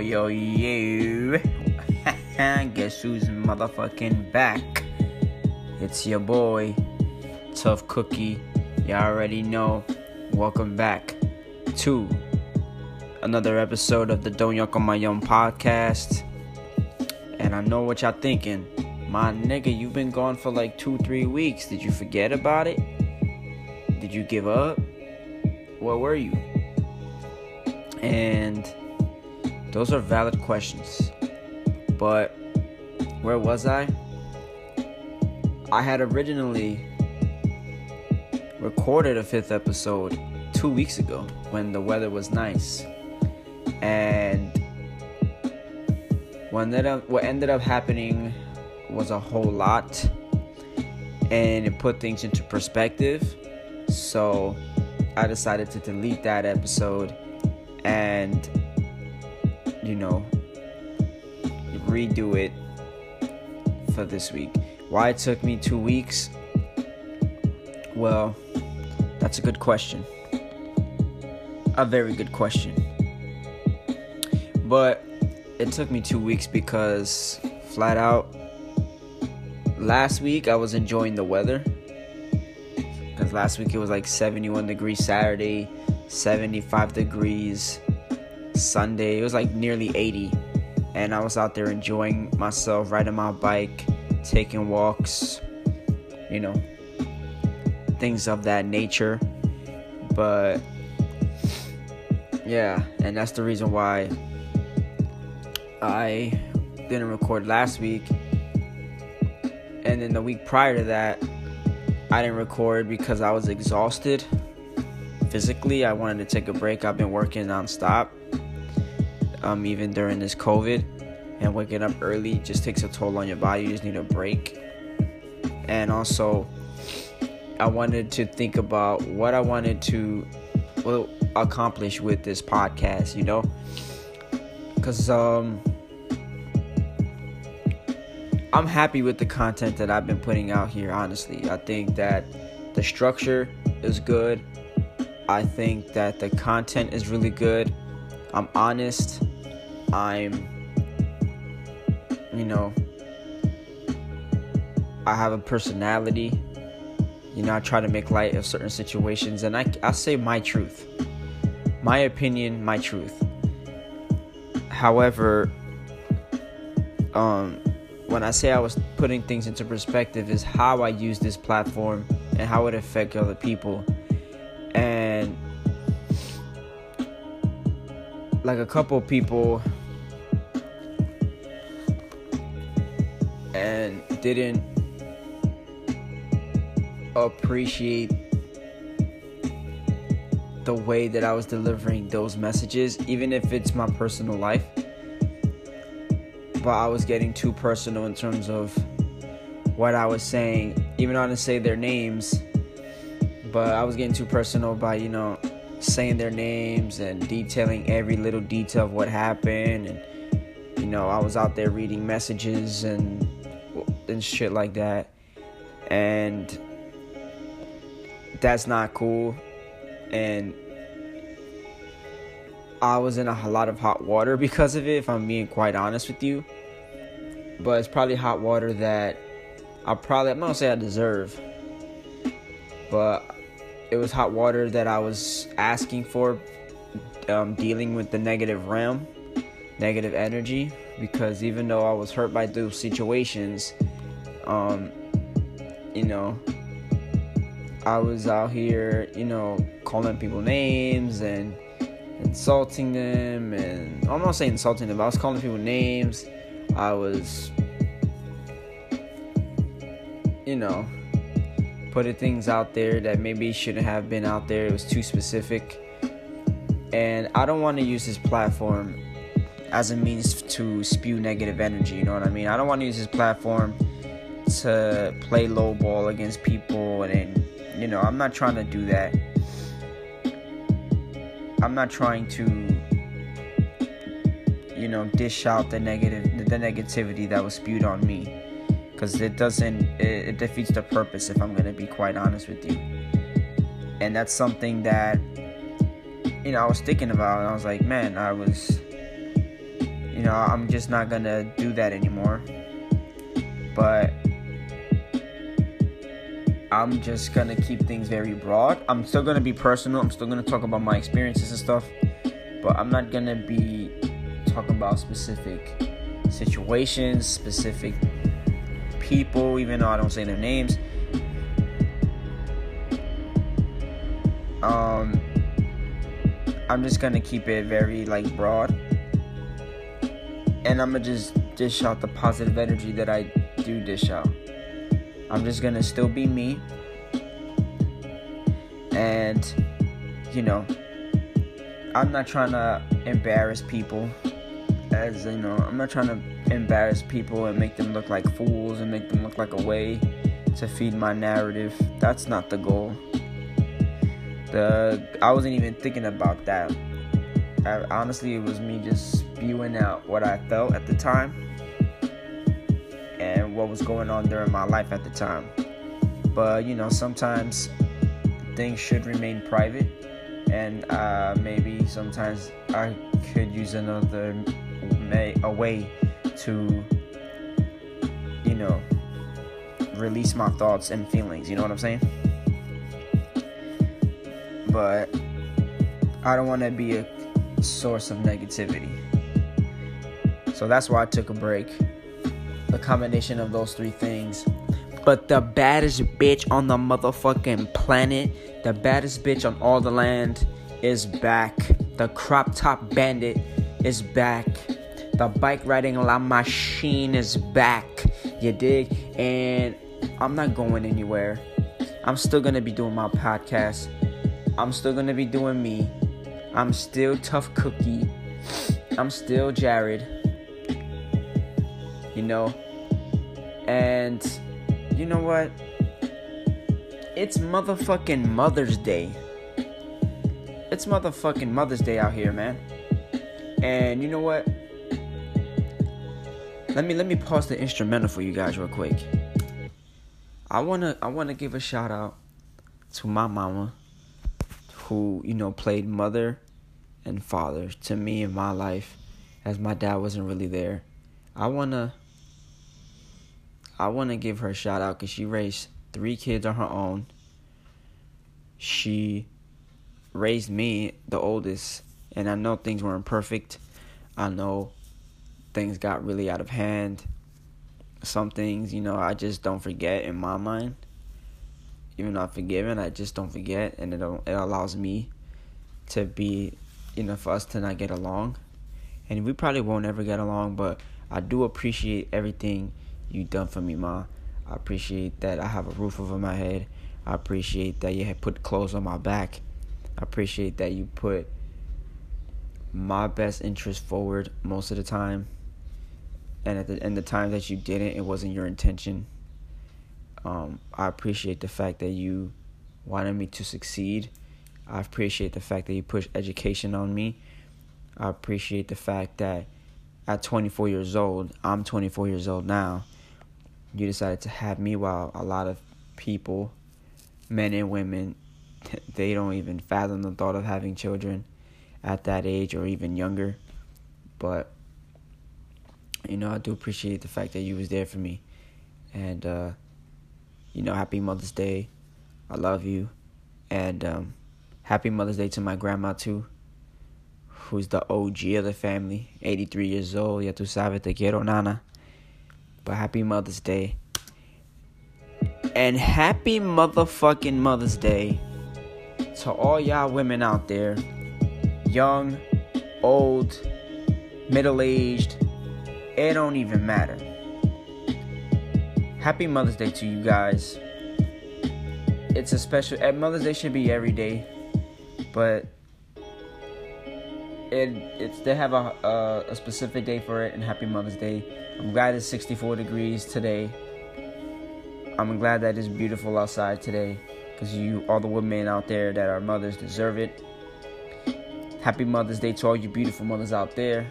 yo, yo. Guess who's motherfucking back? It's your boy, Tough Cookie. Y'all already know. Welcome back to another episode of the Don't Yuck on My Young podcast. And I know what y'all thinking. My nigga, you've been gone for like two, three weeks. Did you forget about it? Did you give up? Where were you? And those are valid questions. But where was I? I had originally recorded a fifth episode two weeks ago when the weather was nice. And what ended up, what ended up happening was a whole lot. And it put things into perspective. So I decided to delete that episode and you know redo it for this week. Why it took me 2 weeks? Well, that's a good question. A very good question. But it took me 2 weeks because flat out last week I was enjoying the weather. Cuz last week it was like 71 degrees Saturday, 75 degrees Sunday. It was like nearly 80. And I was out there enjoying myself, riding my bike, taking walks, you know, things of that nature. But yeah, and that's the reason why I didn't record last week. And then the week prior to that, I didn't record because I was exhausted physically. I wanted to take a break. I've been working nonstop, um, even during this COVID. And waking up early just takes a toll on your body. You just need a break. And also, I wanted to think about what I wanted to well, accomplish with this podcast, you know? Because um, I'm happy with the content that I've been putting out here, honestly. I think that the structure is good. I think that the content is really good. I'm honest. I'm, you know, I have a personality. You know, I try to make light of certain situations and I, I say my truth. My opinion, my truth. However, um, when I say I was putting things into perspective, is how I use this platform and how it affects other people. And like a couple people and didn't appreciate the way that I was delivering those messages, even if it's my personal life. But I was getting too personal in terms of what I was saying, even though didn't say their names. But I was getting too personal by, you know, saying their names and detailing every little detail of what happened. And, you know, I was out there reading messages and, and shit like that. And that's not cool. And I was in a lot of hot water because of it, if I'm being quite honest with you. But it's probably hot water that I probably, I'm not gonna say I deserve, but it was hot water that I was asking for, um, dealing with the negative realm, negative energy. Because even though I was hurt by those situations, um, you know, I was out here, you know, calling people names and insulting them and I'm not saying insulting them, I was calling people names. I was you know putting things out there that maybe shouldn't have been out there. It was too specific. And I don't want to use this platform as a means to spew negative energy, you know what I mean? I don't want to use this platform to play low ball against people and, you know, I'm not trying to do that. I'm not trying to you know dish out the negative the negativity that was spewed on me because it doesn't it, it defeats the purpose if I'm gonna be quite honest with you and that's something that you know I was thinking about and I was like man I was you know, I'm just not gonna do that anymore. But I'm just gonna keep things very broad. I'm still gonna be personal. I'm still gonna talk about my experiences and stuff, but I'm not gonna be talking about specific situations, specific people, even though I don't say their names. Um, I'm just gonna keep it very like broad, and I'm gonna just dish out the positive energy that I do dish out. I'm just gonna still be me. And, you know, I'm not trying to embarrass people. As you know, I'm not trying to embarrass people and make them look like fools and make them look like a way to feed my narrative. That's not the goal. The I wasn't even thinking about that. I, honestly, it was me just spewing out what I felt at the time and what was going on during my life at the time. But you know, sometimes things should remain private, and uh, maybe sometimes I could use another may, a way to, you know, release my thoughts and feelings. You know what I'm saying? But I don't want to be a source of negativity. So that's why I took a break the combination of those three things. But the baddest bitch on the motherfucking planet, the baddest bitch on all the land is back. The crop top bandit is back. The bike riding la machine is back. You dig? And I'm not going anywhere. I'm still gonna be doing my podcast. I'm still gonna be doing me. I'm still tough cookie. I'm still Jared you know? And you know what? It's motherfucking Mother's Day. It's motherfucking Mother's Day out here, man. And you know what? Let me let me pause the instrumental for you guys real quick. I wanna I wanna give a shout out to my mama who, you know, played mother and father to me in my life as my dad wasn't really there. I wanna I want to give her a shout out because she raised three kids on her own. She raised me, the oldest, and I know things weren't perfect. I know things got really out of hand. Some things, you know, I just don't forget in my mind. Even though I'm forgiven, I just don't forget, and it it allows me to be, you know, for us to not get along. And we probably won't ever get along, but I do appreciate everything you done for me, ma. I appreciate that I have a roof over my head. I appreciate that you have put clothes on my back. I appreciate that you put my best interest forward most of the time. And at the end the time that you didn't, it wasn't your intention. Um, I appreciate the fact that you wanted me to succeed. I appreciate the fact that you pushed education on me. I appreciate the fact that at 24 years old, I'm 24 years old now you decided to have me while a lot of people, men and women, they don't even fathom the thought of having children at that age or even younger. But you know, I do appreciate the fact that you was there for me. And uh, you know, happy Mother's Day. I love you. And um, happy Mother's Day to my grandma too. Who's the OG of the family, 83 years old. Ya tu sabes, te quiero, nana. But happy Mother's Day. And happy motherfucking Mother's Day to all y'all women out there. Young, old, middle aged. It don't even matter. Happy Mother's Day to you guys. It's a special. Eh, Mother's Day should be every day, but it it's they have a, a, a specific day for it. And Happy Mother's Day. I'm glad it's 64 degrees today. I'm glad that it's beautiful outside today because you, all the women out there that are mothers, deserve it. Happy Mother's Day to all you beautiful mothers out there.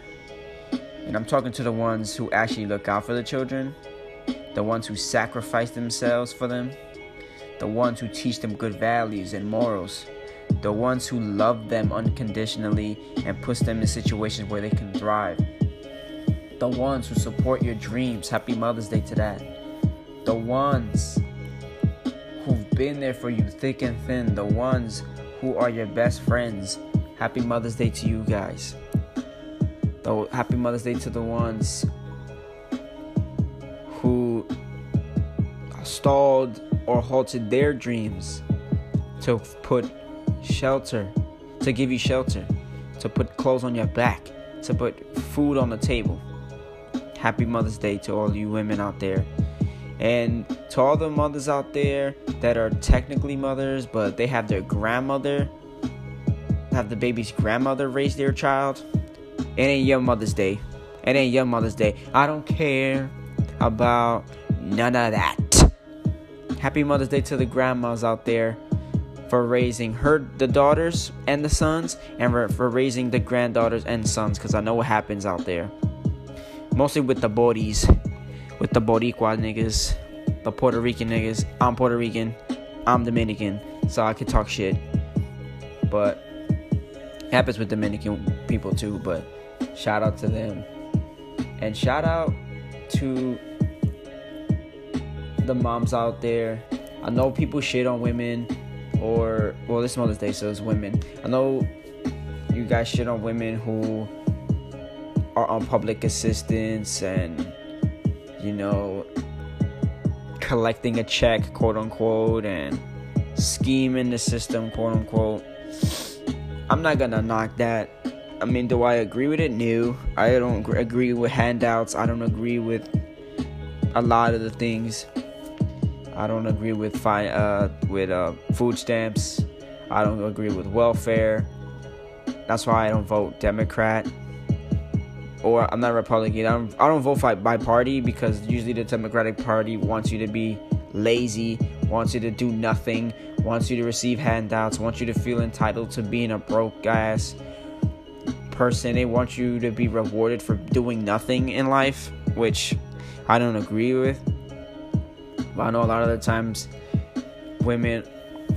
And I'm talking to the ones who actually look out for the children, the ones who sacrifice themselves for them, the ones who teach them good values and morals, the ones who love them unconditionally and puts them in situations where they can thrive. The ones who support your dreams. Happy Mother's Day to that. The ones who've been there for you thick and thin. The ones who are your best friends. Happy Mother's Day to you guys. The happy Mother's Day to the ones who stalled or halted their dreams to put shelter, to give you shelter, to put clothes on your back, to put food on the table. Happy Mother's Day to all you women out there. And to all the mothers out there that are technically mothers, but they have their grandmother, have the baby's grandmother raise their child, it ain't your Mother's Day. It ain't your Mother's Day. I don't care about none of that. Happy Mother's Day to the grandmas out there for raising her the daughters and the sons and for, raising the granddaughters and sons because I know what happens out there. Mostly with the bodies, with the Boricua niggas, the Puerto Rican niggas. I'm Puerto Rican, I'm Dominican, so I can talk shit. But happens with Dominican people too, but shout out to them. And shout out to the moms out there. I know people shit on women or well this Mother's Day so it's women. I know you guys shit on women who are on public assistance and you know collecting a check quote unquote and scheming the system quote unquote I'm not gonna knock that. I mean, do I agree with it? No. I don't agree with handouts. I don't agree with a lot of the things. I don't agree with fi- uh, with uh, food stamps. I don't agree with welfare. That's why I don't vote Democrat. Or I'm not Republican. I don't, I don't vote by, by party because usually the Democratic Party wants you to be lazy, wants you to do nothing, wants you to receive handouts, wants you to feel entitled to being a broke ass person. They want you to be rewarded for doing nothing in life, which I don't agree with. But I know a lot of the times women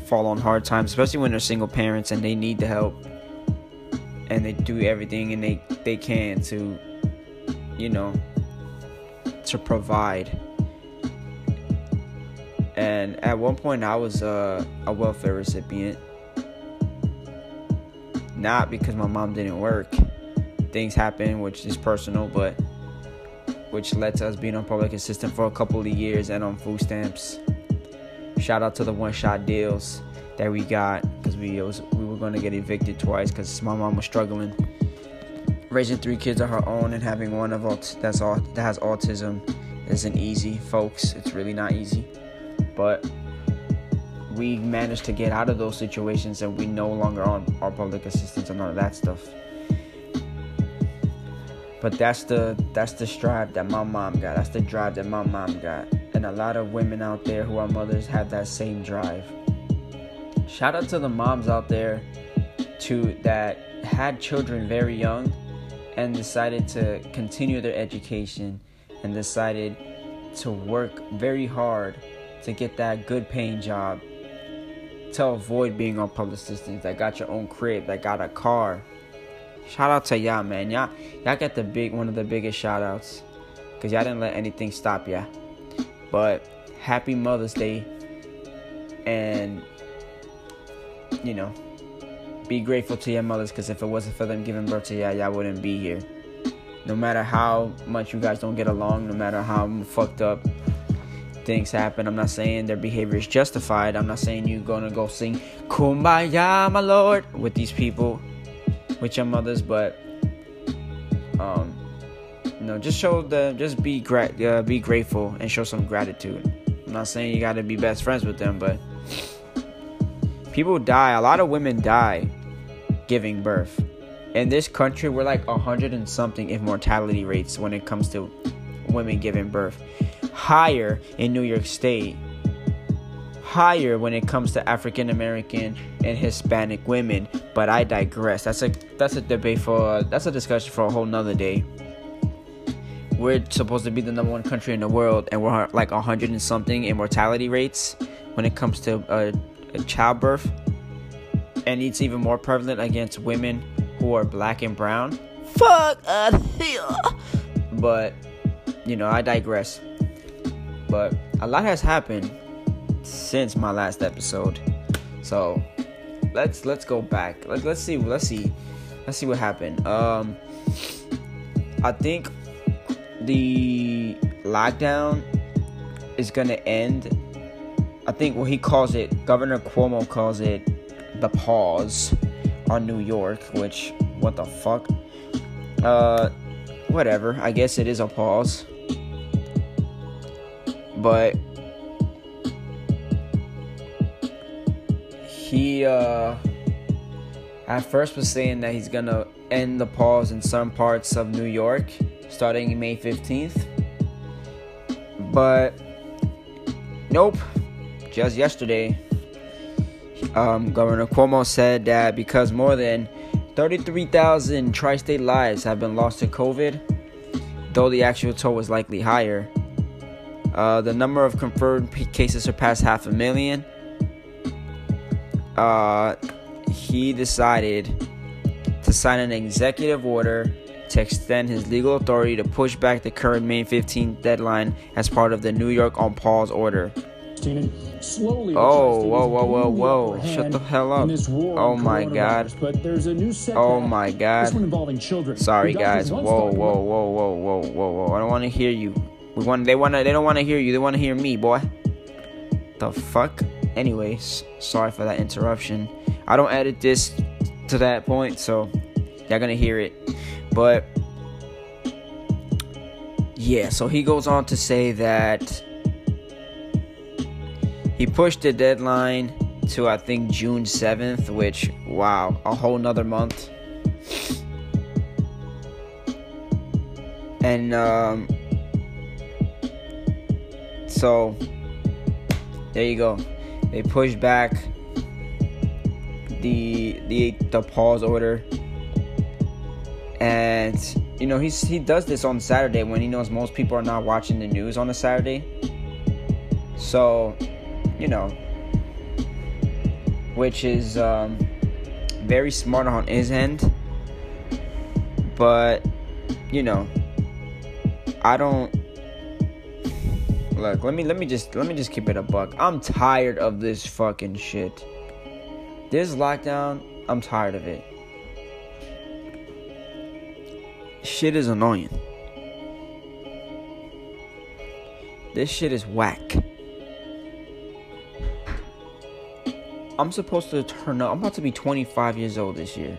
fall on hard times, especially when they're single parents and they need the help. And they do everything and they, they can to, you know, to provide and at one point I was uh, a welfare recipient. Not because my mom didn't work. Things happen, which is personal, but which led to us being on public assistance for a couple of years and on food stamps. Shout out to the one-shot deals that we got because we was we were going to get evicted twice because my mom was struggling raising three kids of her own and having one of aut- that's all that has autism isn't easy, folks. It's really not easy but we managed to get out of those situations and we no longer on our public assistance and all of that stuff but that's the that's the strive that my mom got. That's the drive that my mom got. And a lot of women out there who are mothers have that same drive. Shout out to the moms out there to that had children very young and decided to continue their education and decided to work very hard to get that good paying job, to avoid being on public assistance, that got your own crib, that got a car. Shout out to y'all, man. Y'all, y'all got the big one of the biggest shout outs. Cause y'all didn't let anything stop ya. But happy Mother's Day. And you know, be grateful to your mothers because if it wasn't for them giving birth to y'all, y'all wouldn't be here. No matter how much you guys don't get along, no matter how fucked up things happen. I'm not saying their behavior is justified. I'm not saying you're gonna go sing "Kumbaya, my Lord" with these people, with your mothers, but um, you know, just show the, just be gra- uh, be grateful and show some gratitude. I'm not saying you got to be best friends with them, but people die. A lot of women die giving birth. In this country, we're like a hundred and something in mortality rates when it comes to women giving birth higher in New York State, higher when it comes to African American and Hispanic women. But I digress. That's a that's a debate for that's a discussion for a whole nother day. We're supposed to be the number one country in the world, and we're like a hundred and something in mortality rates when it comes to uh, childbirth, and it's even more prevalent against women who are black and brown. Fuck out here. But you know, I digress. But a lot has happened since my last episode. So let's let's go back. Let, let's see. Let's see. Let's see what happened. Um, I think the lockdown is gonna end. I think what he calls it, Governor Cuomo calls it the pause on New York, which what the fuck? Uh, whatever. I guess it is a pause. But he uh at first was saying that he's gonna end the pause in some parts of New York starting May 15th. But nope. Just yesterday, um, Governor Cuomo said that because more than 33,000 tri state lives have been lost to COVID, though the actual toll was likely higher. Uh, the number of confirmed cases surpassed half a million. Uh, he decided to sign an executive order to extend his legal authority to push back the current May 15th deadline as part of the New York on pause order. Slowly, oh, whoa, whoa, whoa, whoa! Shut the hell up! Oh my God! But there's a new oh my God! This one involving children. Sorry, guys. Whoa, whoa, whoa, whoa, whoa, whoa, whoa! I don't want to hear you. We want. They want to. They don't want to hear you. They want to hear me, boy. The fuck. Anyways, sorry for that interruption. I don't edit this to that point, so y'all gonna hear it. But yeah, so he goes on to say that he pushed the deadline to I think June 7th, which wow, a whole nother month. And um so there you go. They pushed back the the the pause order. And you know, he's he does this on Saturday when he knows most people are not watching the news on a Saturday. So you know, which is um, very smart on his end. But, you know, I don't look let me let me just let me just keep it a buck i'm tired of this fucking shit this lockdown i'm tired of it shit is annoying this shit is whack I'm supposed to turn up. I'm about to be 25 years old this year.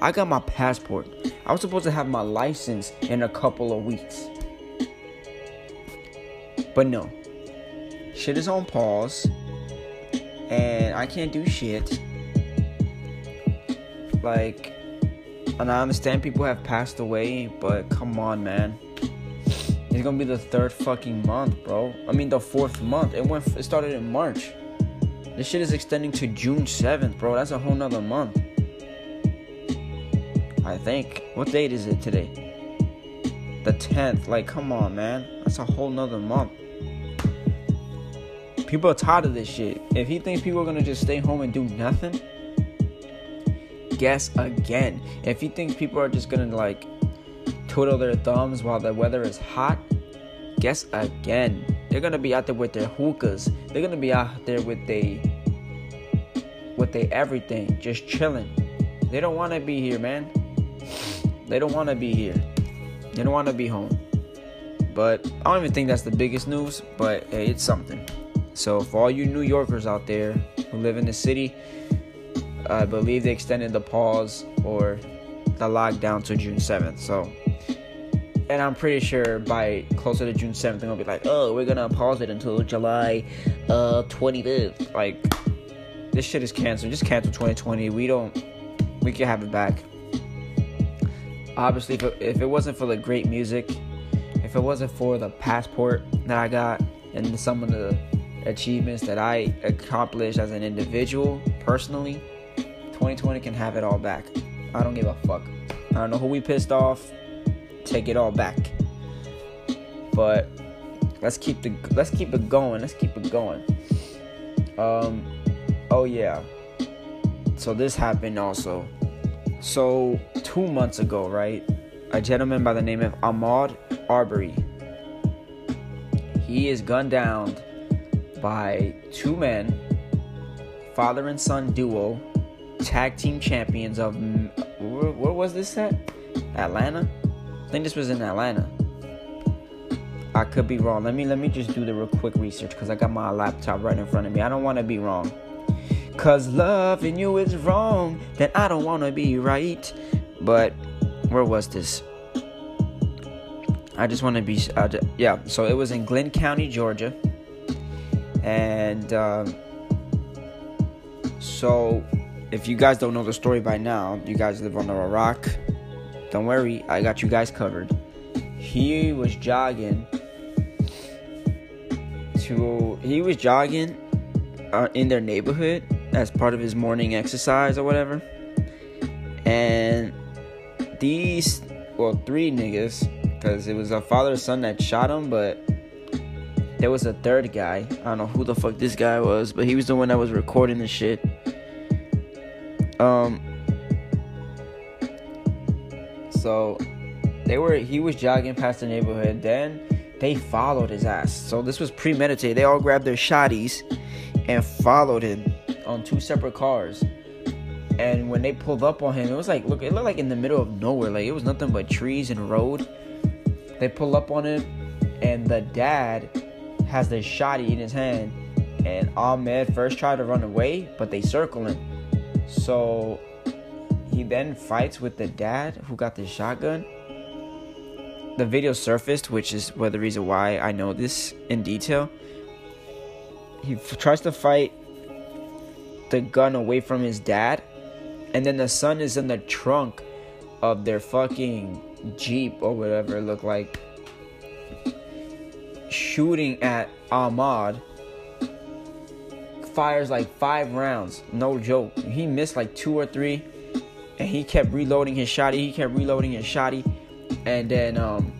I got my passport. I was supposed to have my license in a couple of weeks. But no. Shit is on pause. And I can't do shit. Like, and I understand people have passed away, but come on, man. It's gonna be the third fucking month, bro. I mean, the fourth month. It went. It started in March. This shit is extending to June 7th, bro. That's a whole nother month. I think. What date is it today? The 10th. Like, come on, man. That's a whole nother month. People are tired of this shit. If he thinks people are gonna just stay home and do nothing, guess again. If he thinks people are just gonna like twiddle their thumbs while the weather is hot, guess again. They're gonna be out there with their hookahs. They're gonna be out there with they with their everything, just chilling. They don't wanna be here, man. They don't wanna be here. They don't wanna be home. But I don't even think that's the biggest news, but hey, it's something. So for all you New Yorkers out there who live in the city, I believe they extended the pause or the lockdown to June 7th. So and I'm pretty sure by closer to June 7th, they're gonna be like, oh, we're gonna pause it until July uh 25th. Like, this shit is canceled. Just cancel 2020. We don't, we can have it back. Obviously, if it, if it wasn't for the great music, if it wasn't for the passport that I got and some of the achievements that I accomplished as an individual personally, 2020 can have it all back. I don't give a fuck. I don't know who we pissed off take it all back. But let's keep the let's keep it going. Let's keep it going. Um oh yeah. So this happened also. So 2 months ago, right? A gentleman by the name of Ahmaud Arbery. He is gunned down by two men, father and son duo, tag team champions of where, where was this at? Atlanta? I think this was in Atlanta. I could be wrong. Let me let me just do the real quick research because I got my laptop right in front of me. I don't want to be wrong. Cause loving you is wrong, then I don't wanna be right. But where was this? I just want to be, yeah. So it was in Glynn County, Georgia, and um, so if you guys don't know the story by now, you guys live under a rock. Don't worry, I got you guys covered. He was jogging to, he was jogging uh, in their neighborhood as part of his morning exercise or whatever. And these, well, three niggas, because it was a father son that shot him, but there was a third guy. I don't know who the fuck this guy was, but he was the one that was recording the shit. Um, so they were, he was jogging past the neighborhood. Then they followed his ass. So this was premeditated. They all grabbed their shotties and followed him on two separate cars. And when they pulled up on him, it was like look, it looked like in the middle of nowhere. Like it was nothing but trees and road. They pull up on him, and the dad has the shotty in his hand. And Ahmaud first tried to run away, but they circle him. So he then fights with the dad who got the shotgun. The video surfaced, which is well, the reason why I know this in detail. He f- tries to fight the gun away from his dad, and then the son is in the trunk of their fucking Jeep or whatever it looked like, shooting at Ahmaud. Fires like five rounds, no joke. He missed like two or three, and he kept reloading his shotty. He kept reloading his shotty, and then um,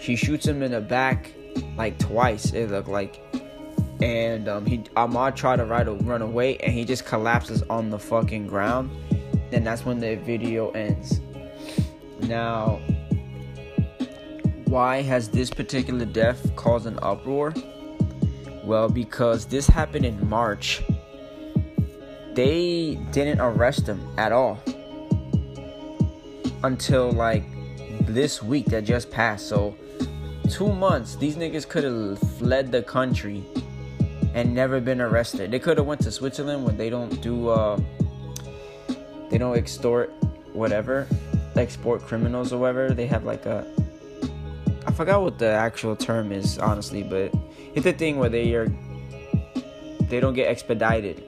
she shoots him in the back like twice. It looked like and um, he Ahmaud tried to ride, a, run away, and he just collapses on the fucking ground. Then that's when the video ends. Now, why has this particular death caused an uproar? Well, because this happened in March. They didn't arrest him at all until like this week that just passed. So, two months, these niggas could have fled the country and never been arrested. They could have went to Switzerland when they don't do uh, they don't extort whatever, export criminals or whatever. They have like a I forgot what the actual term is honestly, but it's a thing where they are they don't get expedited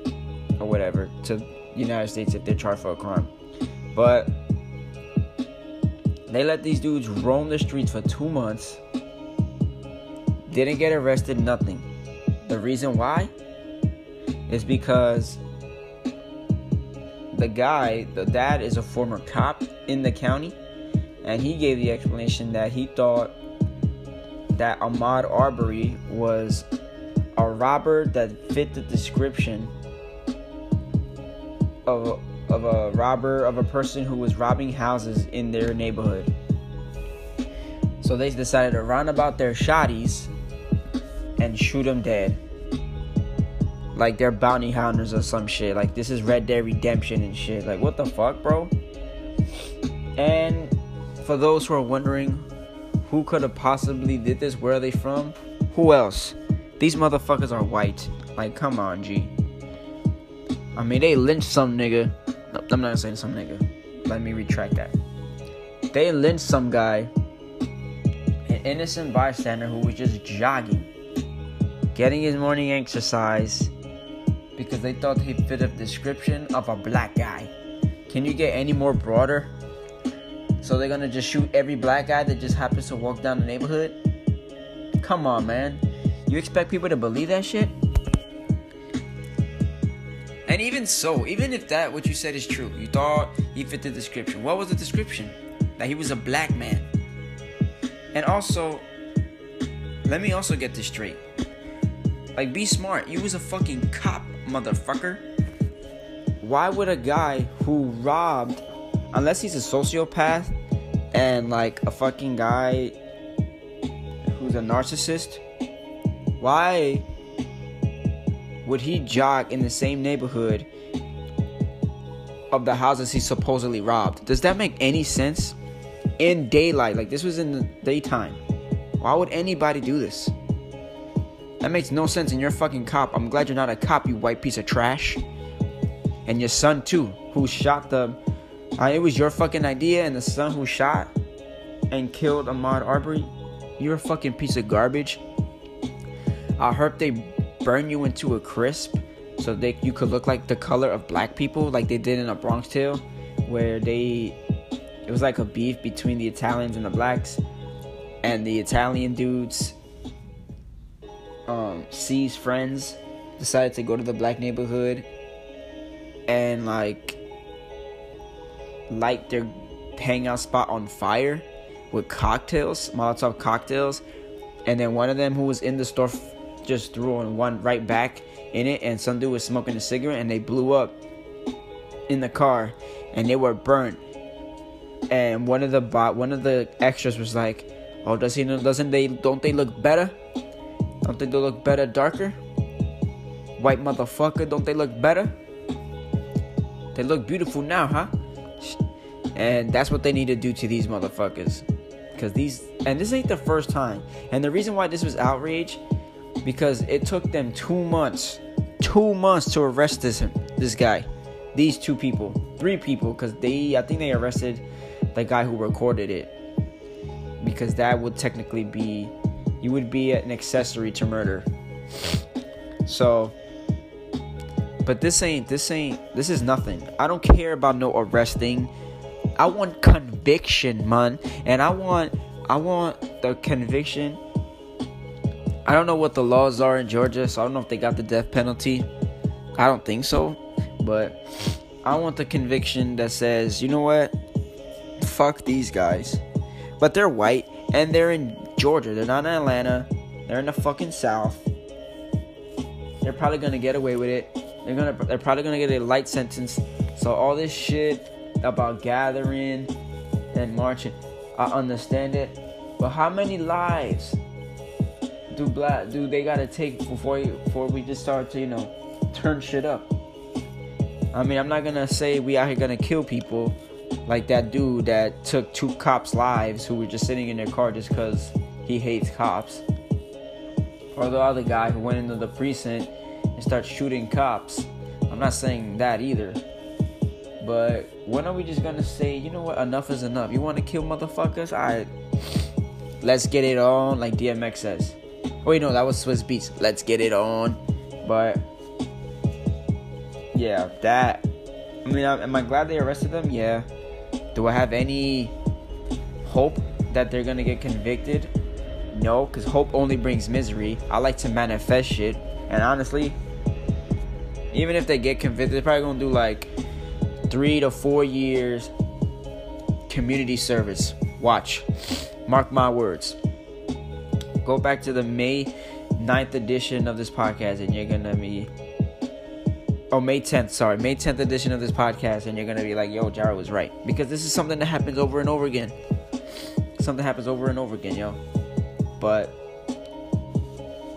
or whatever to United States if they're charged for a crime. But they let these dudes roam the streets for two months. Didn't get arrested, nothing. The reason why is because the guy, the dad, is a former cop in the county, and he gave the explanation that he thought that Ahmaud Arbery was a robber that fit the description of of a robber of a person who was robbing houses in their neighborhood. So they decided to run about their shotties and shoot them dead. Like they're bounty hunters or some shit. Like this is Red Dead Redemption and shit. Like what the fuck, bro? And for those who are wondering who could have possibly did this, where are they from? Who else? These motherfuckers are white. Like come on, G. I mean they lynched some nigga. No, I'm not saying some nigga. Let me retract that. They lynched some guy, an innocent bystander who was just jogging getting his morning exercise because they thought he fit a description of a black guy. Can you get any more broader? So they're gonna just shoot every black guy that just happens to walk down the neighborhood? Come on, man. You expect people to believe that shit? And even so, even if that what you said is true, you thought he fit the description. What was the description? That he was a black man. And also, let me also get this straight. Like, be smart. You was a fucking cop, motherfucker. Why would a guy who robbed, unless he's a sociopath and like a fucking guy who's a narcissist, why would he jog in the same neighborhood of the houses he supposedly robbed? Does that make any sense? In daylight, like this was in the daytime. Why would anybody do this? That makes no sense. And you're a fucking cop. I'm glad you're not a cop, you white piece of trash. And your son too, who shot the. Uh, it was your fucking idea, and the son who shot and killed Ahmaud Arbery. You're a fucking piece of garbage. I hope they burn you into a crisp so they you could look like the color of black people, like they did in a Bronx Tale, where they it was like a beef between the Italians and the blacks, and the Italian dudes um friends decided to go to the black neighborhood and like light their hangout spot on fire with cocktails, Molotov cocktails, and then one of them who was in the store just threw on one right back in it, and some dude was smoking a cigarette, and they blew up in the car, and they were burnt. And one of the bot, one of the extras was like, "Oh, does he? Doesn't they? Don't they look better? Don't they look better darker? White motherfucker, don't they look better? They look beautiful now, huh?" And that's what they need to do to these motherfuckers. Because these, and this ain't the first time. And the reason why this was outrage because it took them two months, two months to arrest this this guy, these two people, three people, because they I think they arrested the guy who recorded it, because that would technically be you would be an accessory to murder. So, but this ain't this ain't this is nothing. I don't care about no arresting. I want conviction, man, and I want I want the conviction I don't know what the laws are in Georgia, so I don't know if they got the death penalty. I don't think so, but I want the conviction that says, you know what? Fuck these guys. But they're white and they're in Georgia. They're not in Atlanta. They're in the fucking South. They're probably gonna get away with it. They're gonna they're probably gonna get a light sentence. So all this shit about gathering and marching, I understand it. But how many lives do black do they gotta take before you, before we just start to you know turn shit up? I mean, I'm not gonna say we out here gonna kill people like that dude that took two cops' lives who were just sitting in their car just because he hates cops, or the other guy who went into the precinct and started shooting cops. I'm not saying that either. But when are we just gonna say, you know what, enough is enough? You wanna kill motherfuckers? Alright. Let's get it on, like DMX says. Oh, Wait, no, that was Swizz Beatz. Let's get it on. But yeah, that. I mean, am I glad they arrested them? Yeah. Do I have any hope that they're gonna get convicted? No, because hope only brings misery. I like to manifest shit, and honestly, even if they get convicted, they're probably gonna do like three to four years community service. Watch, mark my words go back to the May 9th edition of this podcast and you're gonna be oh May 10th, sorry, May 10th edition of this podcast, and you're gonna be like, yo, Jaro was right. Because this is something that happens over and over again. Something happens over and over again, yo. But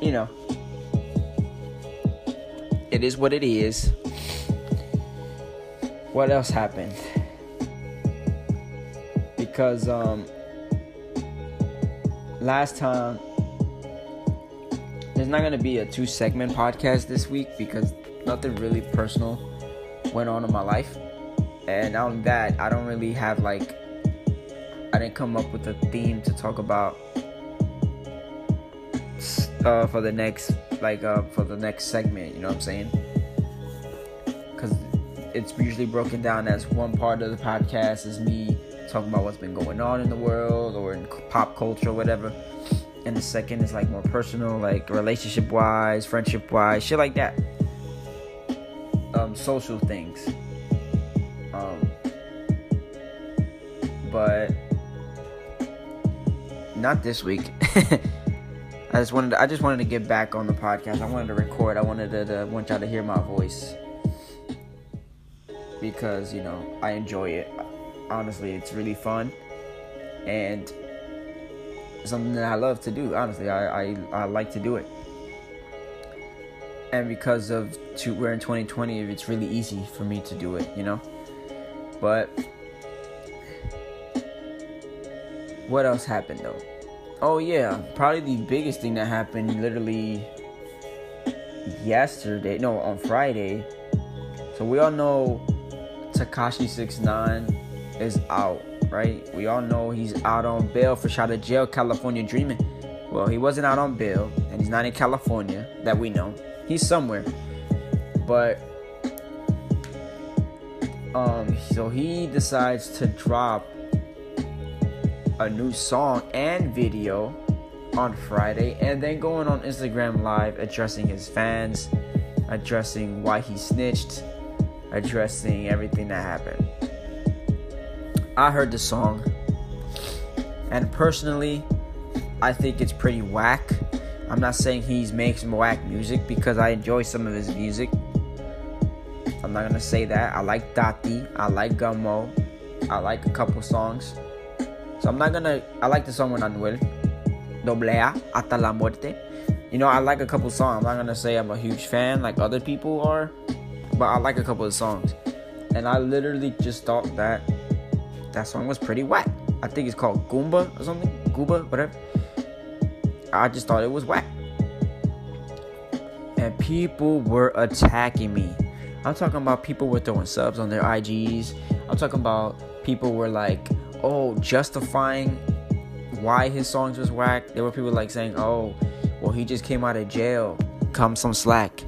you know. It is what it is. What else happened? Because um last time there's not going to be a two segment podcast this week because nothing really personal went on in my life. And on that, I don't really have like, I didn't come up with a theme to talk about uh, for the next, like, uh, for the next segment, you know what I'm saying? Because it's usually broken down as one part of the podcast is me talking about what's been going on in the world or in pop culture or whatever and the second is like more personal, like relationship wise, friendship wise, shit like that. Um, social things. Um, but not this week. I just wanted to, I just wanted to get back on the podcast. I wanted to record. I wanted to, to want y'all to hear my voice because you know I enjoy it. Honestly, it's really fun, and something that I love to do. Honestly, I I, I like to do it. And because of to, we're in 2020, it's really easy for me to do it, you know. But what else happened though? Oh yeah, probably the biggest thing that happened literally yesterday. No, on Friday. So we all know Tekashi Six Nine is out, right? We all know he's out on bail for shot of jail, California dreaming. Well, he wasn't out on bail, and he's not in California that we know. He's somewhere, but um, so he decides to drop a new song and video on Friday, and then going on Instagram Live addressing his fans, addressing why he snitched, addressing everything that happened. I heard the song, and personally, I think it's pretty whack. I'm not saying he's making whack music because I enjoy some of his music. I'm not gonna say that. I like Tati, I like Gummo, I like a couple songs. So I'm not gonna. I like the song with Anuel, Doble A, Hasta la Muerte. You know, I like a couple songs. I'm not gonna say I'm a huge fan like other people are, but I like a couple of songs. And I literally just thought that that song was pretty whack. I think it's called Goomba or something, Gooba, whatever. I just thought it was whack. And people were attacking me. I'm talking about people were throwing subs on their IGs. I'm talking about people were like, oh, justifying why his songs was whack. There were people like saying, oh, well, he just came out of jail. Come some slack.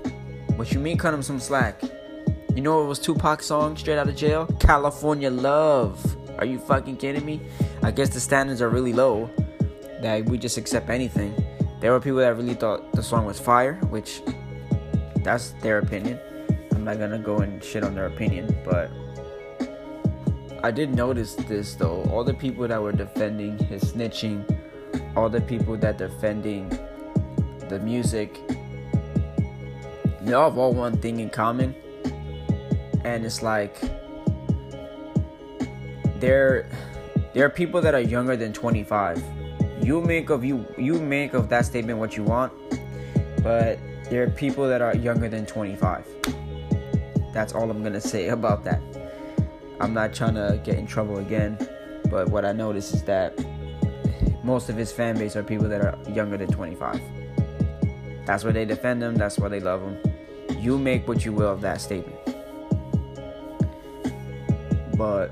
What you mean, cut him some slack? You know it was Tupac's song straight out of jail? California Love. Are you fucking kidding me? I guess the standards are really low that we just accept anything. There were people that really thought the song was fire, which that's their opinion. I'm not gonna go and shit on their opinion, but I did notice this though. All the people that were defending his snitching, all the people that defending the music, they all have all one thing in common. And it's like there there are people that are younger than 25. You make of you you make of that statement what you want, but there are people that are younger than 25. That's all I'm gonna say about that. I'm not trying to get in trouble again, but what I notice is that most of his fan base are people that are younger than 25. That's why they defend him, that's why they love him. You make what you will of that statement. But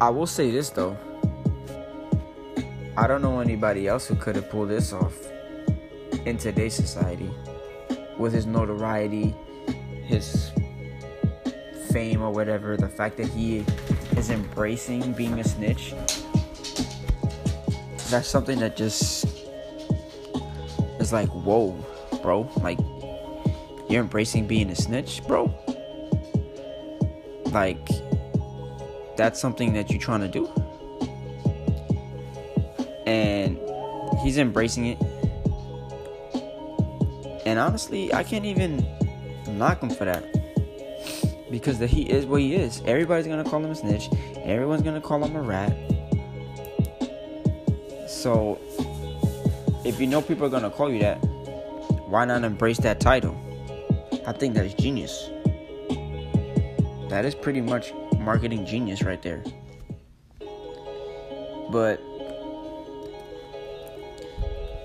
I will say this though. I don't know anybody else who could have pulled this off in today's society with his notoriety, his fame or whatever, the fact that he is embracing being a snitch, that's something that just is like, whoa, bro. Like, you're embracing being a snitch, bro? Like, that's something that you're trying to do? And he's embracing it. And honestly, I can't even knock him for that because the, he is what he is. Everybody's gonna call him a snitch. Everyone's gonna call him a rat. So, if you know people are gonna call you that, why not embrace that title? I think that is genius. That is pretty much marketing genius right there. But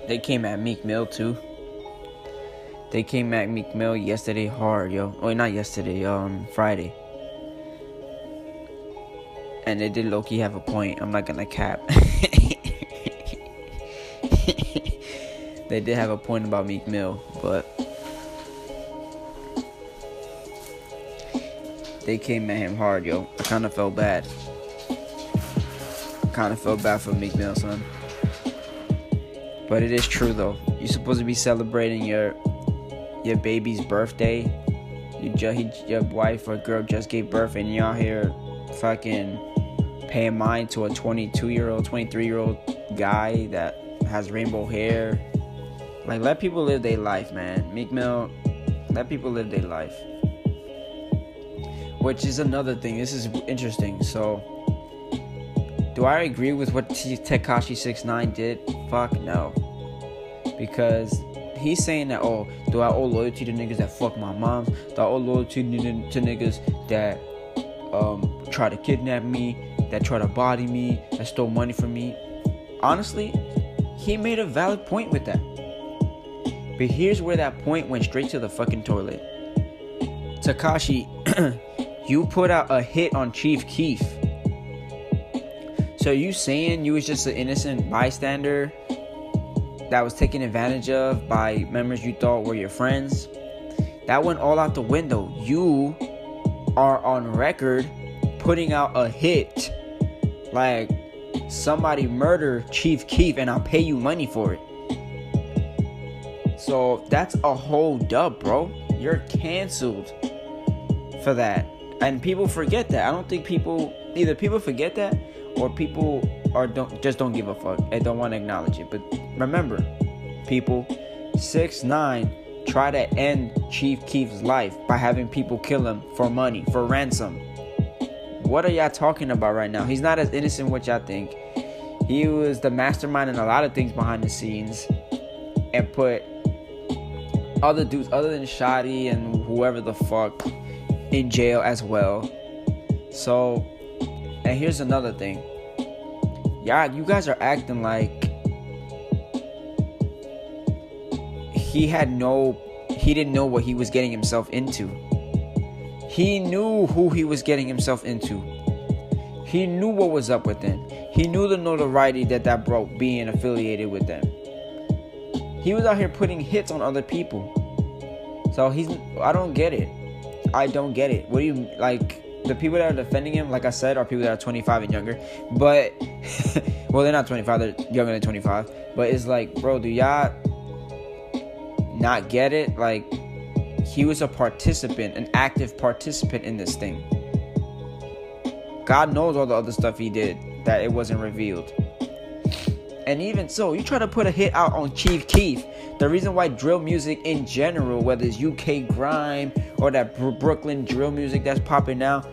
they came at Meek Mill too. They came at Meek Mill yesterday hard, yo. Oh, not yesterday, um, Friday. And they did Loki have a point. I'm not gonna cap. they did have a point about Meek Mill, but they came at him hard, yo. I kind of felt bad. I kind of felt bad for Meek Mill, son. But it is true though. You're supposed to be celebrating your your baby's birthday. You just your wife or girl just gave birth, and y'all here fucking paying mind to a 22 year old, 23 year old guy that has rainbow hair. Like, let people live their life, man. Meek Mill, let people live their life. Which is another thing. This is interesting. So, Do I agree with what Tekashi 69 did? Fuck no. Because he's saying that, oh, do I owe loyalty to niggas that fuck my mom? Do I owe loyalty to, niggas that um, try to kidnap me, that try to body me, that stole money from me? Honestly, he made a valid point with that. But here's where that point went straight to the fucking toilet. Tekashi, you put out a hit on Chief Keef so you saying you was just an innocent bystander that was taken advantage of by members you thought were your friends? That went all out the window. You are on record putting out a hit like somebody murder Chief Keef and I'll pay you money for it. So that's a whole dub, bro. You're canceled for that. And people forget that. I don't think people either people forget that or people are don't just don't give a fuck and don't want to acknowledge it. But remember, people, six nine try to end Chief Keef's life by having people kill him for money, for ransom. What are y'all talking about right now? He's not as innocent what y'all think. He was the mastermind in a lot of things behind the scenes and put other dudes other than Shotti and whoever the fuck in jail as well. So, and here's another thing y'all, you guys are acting like he had no, he didn't know what he was getting himself into. He knew who he was getting himself into. He knew what was up with them. He knew the notoriety that that brought being affiliated with them. He was out here putting hits on other people. So he's, I don't get it. I don't get it. What do you like? The people that are defending him, like I said, are people that are 25 and younger. But, well, they're not 25, they're younger than 25. But it's like, bro, do y'all not get it? Like, he was a participant, an active participant in this thing. God knows all the other stuff he did that it wasn't revealed. And even so, you try to put a hit out on Chief Keef. The reason why drill music in general, whether it's UK grime or that Brooklyn drill music that's popping now,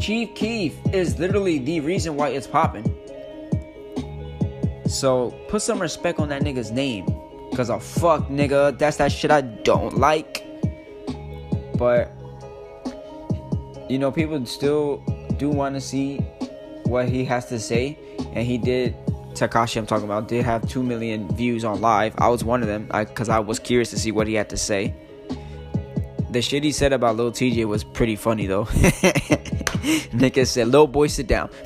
Chief Keef is literally the reason why it's popping. So put some respect on that nigga's name. Cause a fuck nigga, that's that shit I don't like. But you know, people still do want to see what he has to say and he did Tekashi, I'm talking about did have 2 million views on live. I was one of them because I, I, was curious to see what he had to say. The shit he said about Lil Tjay was pretty funny though. Nigga said, "Little boy, sit down."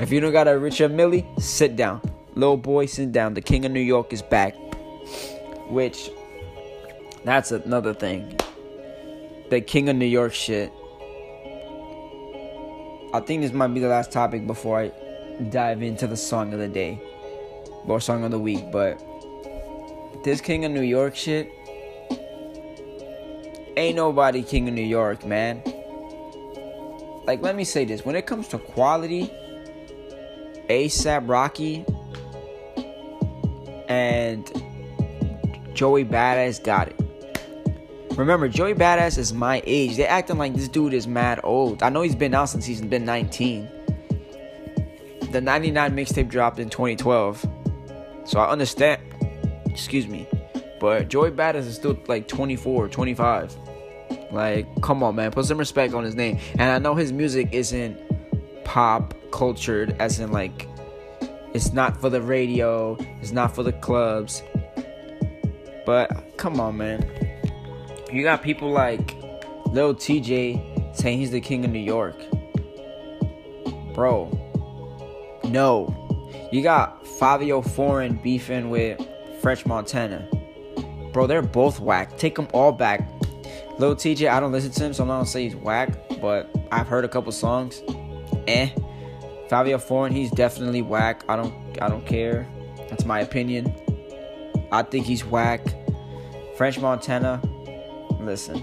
if you don't got a Richard Mille, sit down. Little boy, sit down. The King of New York is back. Which, that's another thing. The King of New York shit I think this might be the last topic before I dive into the song of the day or song of the week. But this King of New York shit, ain't nobody King of New York, man. Like, let me say this when it comes to quality, ASAP Rocky and Joey Badass got it. Remember, Joey Badass is my age. They acting like this dude is mad old. I know he's been out since he's been 19. The 99 mixtape dropped in 2012. So I understand. Excuse me. But Joey Badass is still like 24, 25. Like, come on, man. Put some respect on his name. And I know his music isn't pop cultured, as in, like, it's not for the radio, it's not for the clubs. But come on, man. You got people like Lil Tjay saying he's the king of New York. Bro, no. You got Fivio Foreign beefing with French Montana. Bro, they're both whack. Take them all back. Lil Tjay, I don't listen to him, so I'm not gonna say he's whack, but I've heard a couple songs. Eh. Fivio Foreign, he's definitely whack. I don't I don't care. That's my opinion. I think he's whack. French Montana, Listen.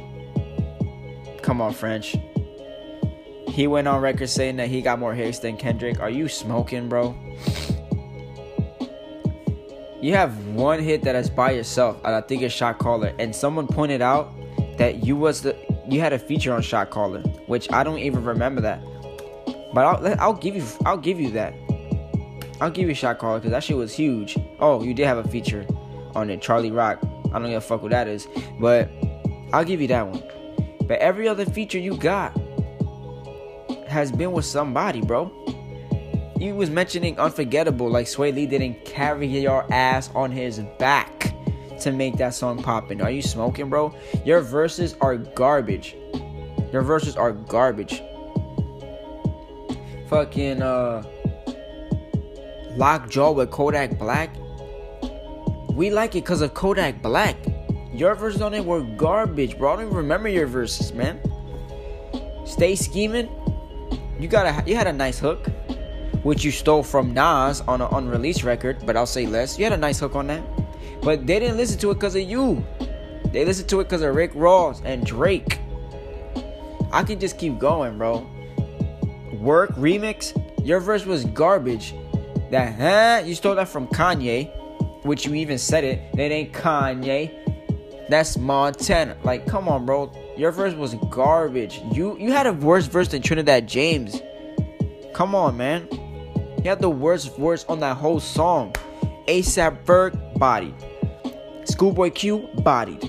Come on, French. He went on record saying that he got more hits than Kendrick. Are you smoking, bro? You have one hit that is by yourself, and I think it's Shot Caller. And someone pointed out that you was the you had a feature on Shot Caller, which I don't even remember that. But I'll I'll give you I'll give you that. I'll give you shot caller because that shit was huge. Oh, you did have a feature on it, Charlie Rock. I don't give a fuck what that is, but I'll give you that one. But every other feature you got has been with somebody, bro. You was mentioning unforgettable, like Swae Lee didn't carry your ass on his back to make that song poppin'. Are you smoking, bro? Your verses are garbage. Your verses are garbage. Fucking uh Lockjaw with Kodak Black. We like it because of Kodak Black. Your verses on it were garbage, bro. I don't even remember your verses, man. Stay scheming. You got a you had a nice hook, which you stole from Nas on an unreleased record, but I'll say less. You had a nice hook on that, but they didn't listen to it because of you. They listened to it because of Rick Ross and Drake. I can just keep going, bro. Work remix. Your verse was garbage. That huh? You stole that from Kanye, which you even said it. That ain't Kanye. That's Montana. Like, come on, bro. Your verse was garbage. You you had a worse verse than Trinidad James. Come on, man. You had the worst verse on that whole song. ASAP Ferg bodied. Schoolboy Q bodied.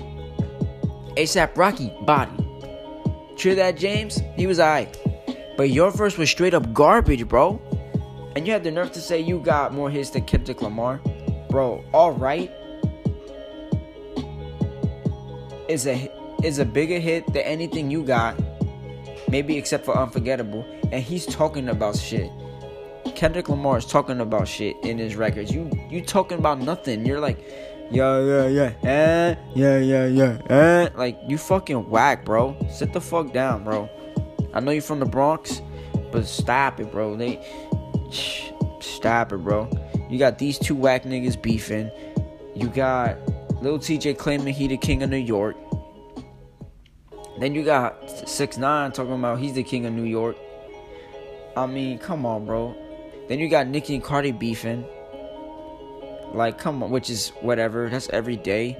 ASAP Rocky bodied. Trinidad James, he was alright. But your verse was straight up garbage, bro. And you had the nerve to say you got more hits than Kendrick Lamar. Bro, alright is a is a bigger hit than anything you got. Maybe except for Unforgettable. And he's talking about shit. Kendrick Lamar is talking about shit in his records. You you talking about nothing. You're like, yeah, yeah, yeah, eh, yeah, yeah, yeah, eh. Like you fucking whack, bro. Sit the fuck down, bro. I know you're from the Bronx, but stop it, bro. They stop it, bro. You got these two whack niggas beefing. You got Lil Tjay claiming he the king of New York. Then you got Six Nine talking about he's the king of New York. I mean, come on, bro. Then you got Nicki and Cardi beefing. Like, come on, which is whatever. That's every day.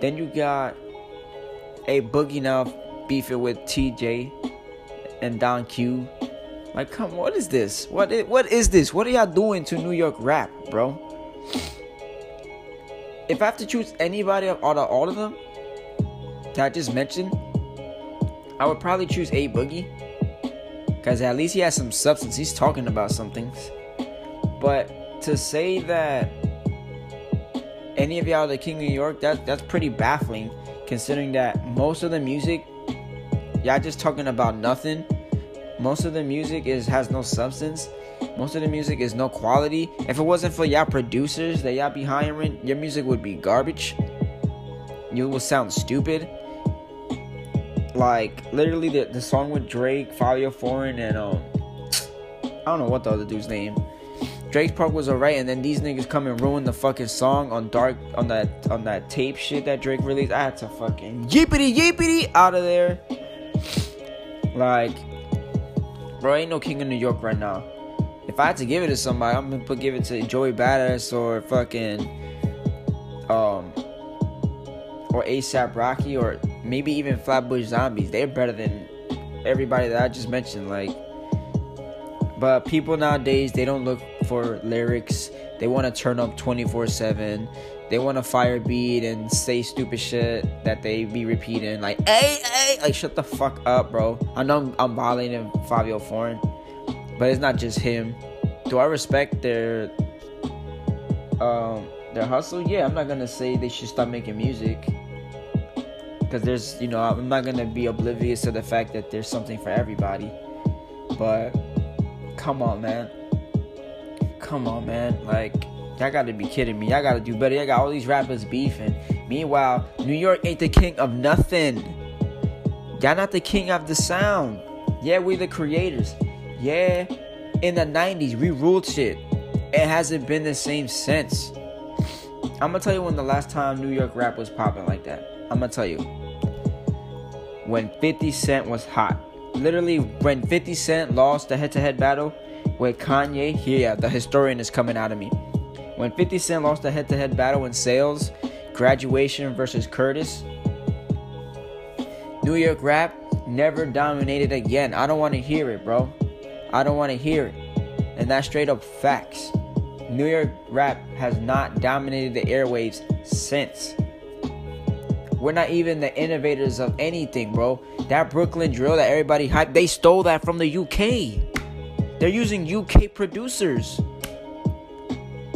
Then you got a Boogie now beefing with Tjay and Don Q. Like, come, what is this? What is, what is this? What are y'all doing to New York rap, bro? If I have to choose anybody out of all of them that I just mentioned, I would probably choose A Boogie. Because at least he has some substance. He's talking about some things. But to say that any of y'all the king of New York, that, that's pretty baffling. Considering that most of the music, y'all just talking about nothing. Most of the music is has no substance. Most of the music is no quality. If it wasn't for y'all producers that y'all be hiring, your music would be garbage. You will sound stupid like literally the, the song with Drake, Fivio Foreign, and um I don't know what the other dude's name. Drake's part was alright, and then these niggas come and ruin the fucking song on dark on that on that tape shit that Drake released. I had to fucking yippity yippity out of there. Like, bro, ain't no king of New York right now. If I had to give it to somebody, I'm gonna give it to Joey Badass or fucking um or ASAP Rocky or maybe even Flatbush Zombies. They're better than everybody that I just mentioned. Like, but people nowadays they don't look for lyrics. They want to turn up 24 seven. They want to fire beat and say stupid shit that they be repeating. Like, hey, hey, like shut the fuck up, bro. I know I'm, I'm Fivio Foreign, but it's not just him. Do I respect their um their hustle? Yeah, I'm not gonna say they should stop making music because there's you know i'm not gonna be oblivious to the fact that there's something for everybody but come on man come on man like y'all gotta be kidding me. Y'all gotta do better. Y'all got all these rappers beefing. Meanwhile new york ain't the king of nothing. Y'all not the king of the sound. Yeah we the creators. Yeah in the 90s we ruled shit. It hasn't been the same since. I'm gonna tell you when the last time new york rap was popping like that. I'm gonna tell you. When 50 Cent was hot. Literally, when 50 Cent lost the head to head battle with Kanye, here, yeah, the historian is coming out of me. When 50 Cent lost a head to head battle in sales, graduation versus Curtis, New York rap never dominated again. I don't want to hear it, bro. I don't want to hear it. And that's straight up facts. New York rap has not dominated the airwaves since. We're not even the innovators of anything, bro. That Brooklyn drill that everybody hyped, they stole that from the UK. They're using UK producers.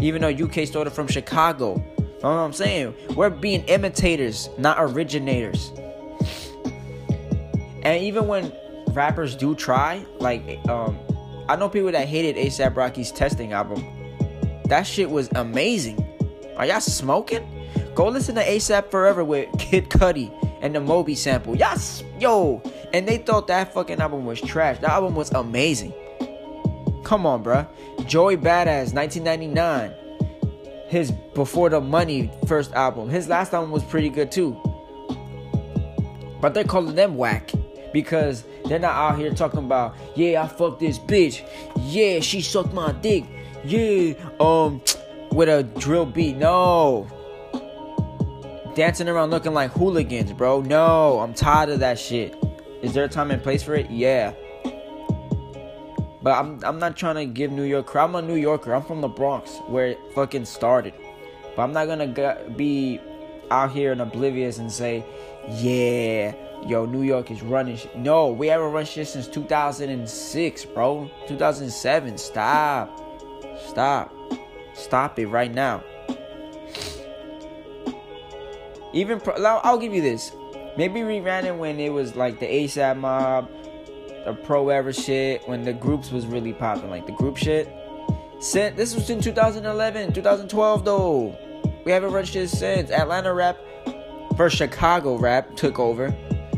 Even though UK started from Chicago. You know what I'm saying? We're being imitators, not originators. And even when rappers do try, like um I know people that hated ASAP Rocky's testing album. That shit was amazing. Are y'all smoking? Go listen to ASAP Forever with Kid Cudi and the Moby sample. Yes, yo. And they thought that fucking album was trash. That album was amazing. Come on, bruh. Joey Badass, 1999. His Before the Money first album. His last album was pretty good too. But they're calling them whack because they're not out here talking about, yeah, I fucked this bitch. Yeah, she sucked my dick. Yeah, um, with a drill beat. No. Dancing around looking like hooligans, bro. No, I'm tired of that shit. Is there a time and place for it? Yeah. But I'm I'm not trying to give New York. I'm a New Yorker. I'm from the Bronx, where it fucking started. But I'm not gonna be out here and oblivious and say, yeah, yo, New York is running. No, we haven't run shit since 2006, bro. 2007. Stop. Stop. Stop it right now. Even pro- I'll give you this. Maybe we ran it when it was like the ASAP mob, the Pro Era shit, when the groups was really popping, like the group shit. Since this was in 2011, 2012 though. We haven't run shit since. Atlanta rap, first Chicago rap took over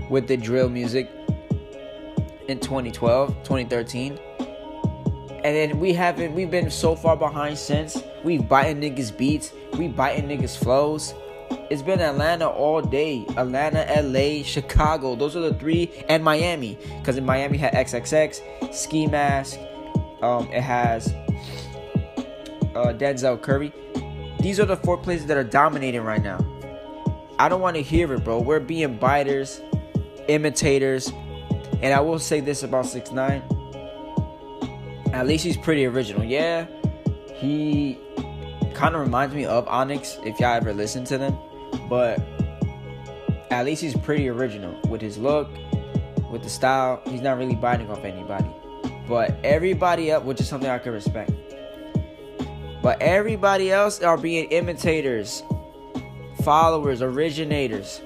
with the drill music in 2012, 2013. And then we haven't, we've been so far behind since. We've biting niggas beats, we biting niggas flows. It's been Atlanta all day. Atlanta, LA, Chicago. Those are the three, and Miami. Because in Miami had XXX, Ski Mask. Um, it has uh, Denzel Curry. These are the four places that are dominating right now. I don't want to hear it, bro. We're being biters, imitators, and I will say this about Six Nine. At least he's pretty original. Yeah, he kind of reminds me of Onyx. If y'all ever listen to them, but at least he's pretty original with his look, with the style. He's not really biting off anybody. But everybody else, which is something I can respect. But everybody else are being imitators, followers, originators.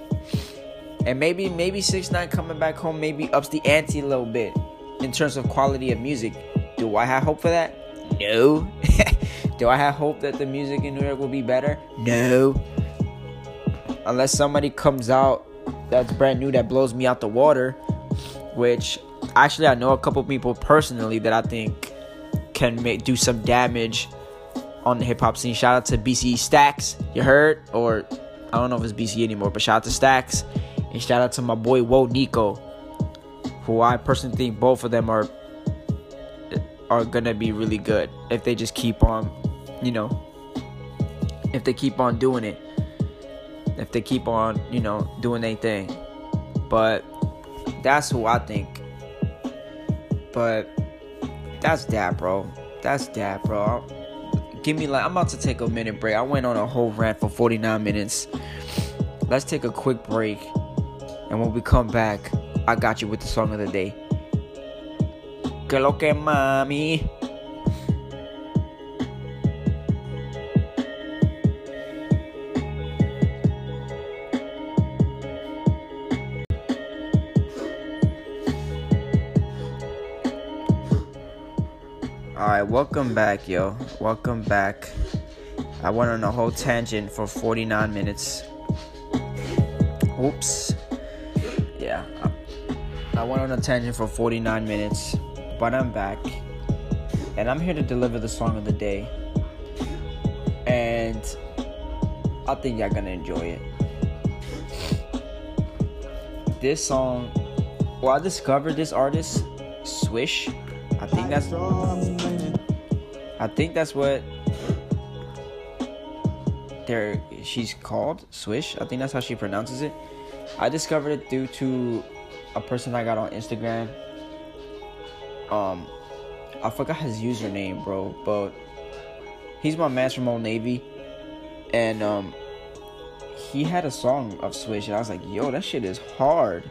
And maybe maybe six nine coming back home maybe ups the ante a little bit in terms of quality of music. Do I have hope for that? No. Do I have hope that the music in New York will be better? No unless somebody comes out that's brand new that blows me out the water, which actually I know a couple people personally that I think can make do some damage on the hip hop scene. Shout out to BC Stacks, you heard? Or I don't know if it's BC anymore, but shout out to Stacks and shout out to my boy Woe Nico, who I personally think both of them are are gonna be really good if they just keep on, you know, if they keep on doing it if they keep on, you know, doing their thing. But that's who I think. But that's that, bro. That's that, bro. Give me like I'm about to take a minute break. I went on a whole rant for 49 minutes. Let's take a quick break. And when we come back, I got you with the song of the day. Que lo que mami. Welcome back, yo. Welcome back. I went on a whole tangent for 49 minutes. Oops. Yeah. I went on a tangent for 49 minutes, but I'm back. And I'm here to deliver the song of the day. And I think y'all gonna enjoy it. This song, well, I discovered this artist, Swsh. I think that's I think that's what there she's called Swsh. I think that's how she pronounces it. I discovered it due to a person I got on Instagram. Um, I forgot his username, bro, but he's my man from Old Navy, and um, he had a song of Swsh, and I was like, yo, that shit is hard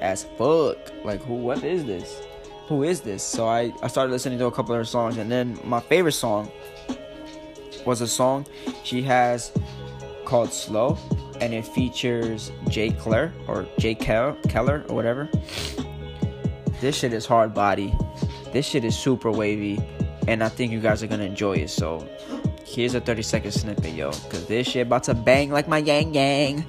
as fuck. Like, who? What is this? Who is this? So I I started listening to a couple of her songs, and then my favorite song was a song she has called Slow, and it features Jay Claire or Jay Keller, Keller or whatever. This shit is hard body. This shit is super wavy, and I think you guys are gonna enjoy it. So here's a 30 second snippet, yo, cause this shit about to bang like my yang yang.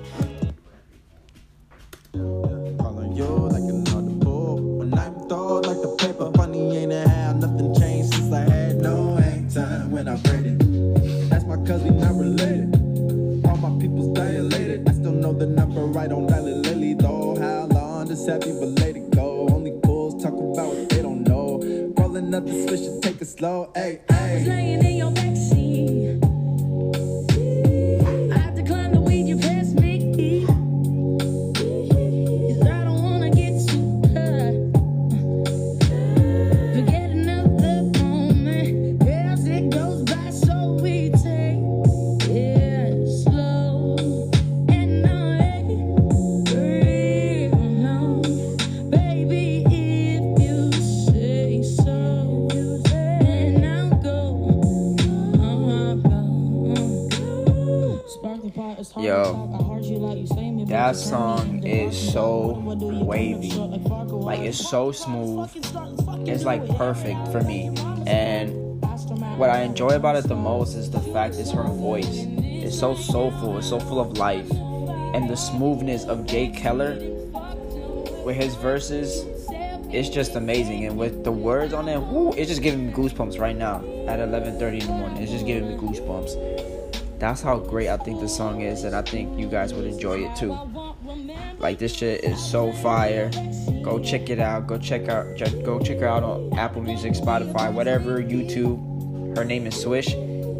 But let it go? Only fools talk about what they don't know. Rolling up the switch and take it slow. Hey, was that song is so wavy. Like it's so smooth. It's like perfect for me. And what I enjoy about it the most is the fact is her voice. It's so soulful, it's so full of life. And the smoothness of Jay Keller with his verses, it's just amazing. And with the words on it, it's just giving me goosebumps right now at 11:30 in the morning. It's just giving me goosebumps. That's how great I think the song is, and I think you guys would enjoy it too. Like this shit is so fire. Go check it out. Go check out. Go check her out on Apple Music, Spotify, whatever, YouTube. Her name is Swsh,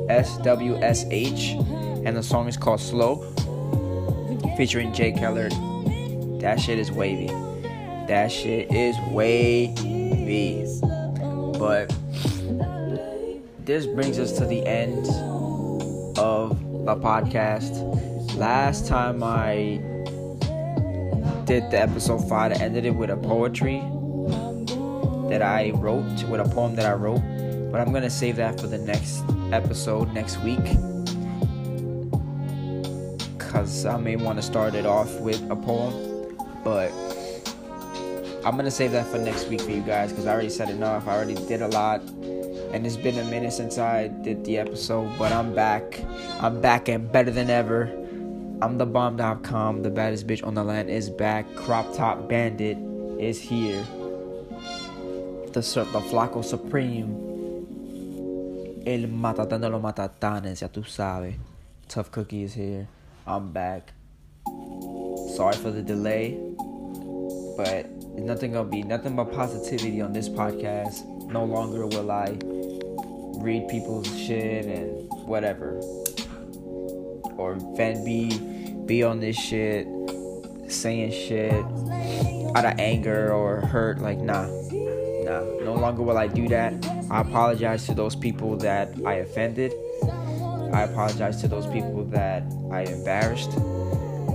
S W S H, and the song is called Slow, featuring Jay Keller. That shit is wavy. That shit is wavy. But this brings us to the end of the podcast. Last time I did the episode five, I ended it with a poetry that I wrote, with a poem that I wrote. But I'm gonna save that for the next episode next week. Cause I may want to start it off with a poem. But I'm gonna save that for next week for you guys because I already said enough. I already did a lot, and it's been a minute since I did the episode. But I'm back. I'm back and better than ever. I'm the bomb.com. The baddest bitch on the land is back. Crop top bandit is here. The the flaco supreme. El matatán de los matatanes, ya tú sabes. Tough cookie is here. I'm back. Sorry for the delay but nothing gonna be nothing but positivity on this podcast. No longer will I read people's shit and whatever, or fan be be on this shit, saying shit out of anger or hurt. Like nah, nah. No longer will I do that. I apologize to those people that I offended. I apologize to those people that I embarrassed.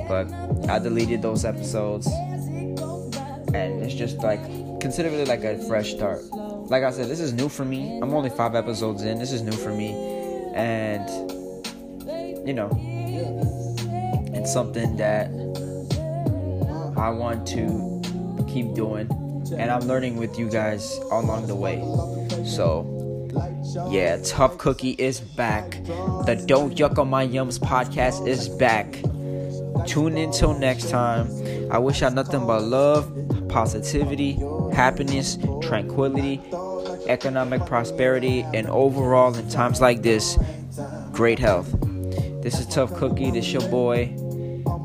But I deleted those episodes and it's just like consider it like a fresh start. Like I said, this is new for me. I'm only five episodes in. This is new for me, and you know, it's something that I want to keep doing, and I'm learning with you guys along the way. So. Yeah, Tough Cookie is back. The Don't Yuck on My Yums podcast is back. Tune in till next time. I wish y'all nothing but love, positivity, happiness, tranquility, economic prosperity, and overall in times like this, great health. This is Tough Cookie. This your boy.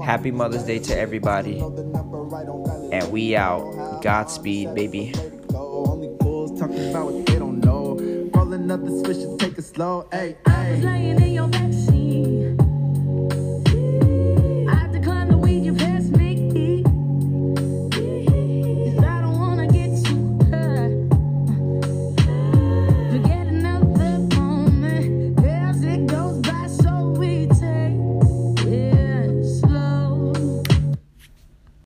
Happy Mother's Day to everybody. And we out. Godspeed, baby. Only talking about what they don't know. Rolling up the switch and take it slow. Hey, I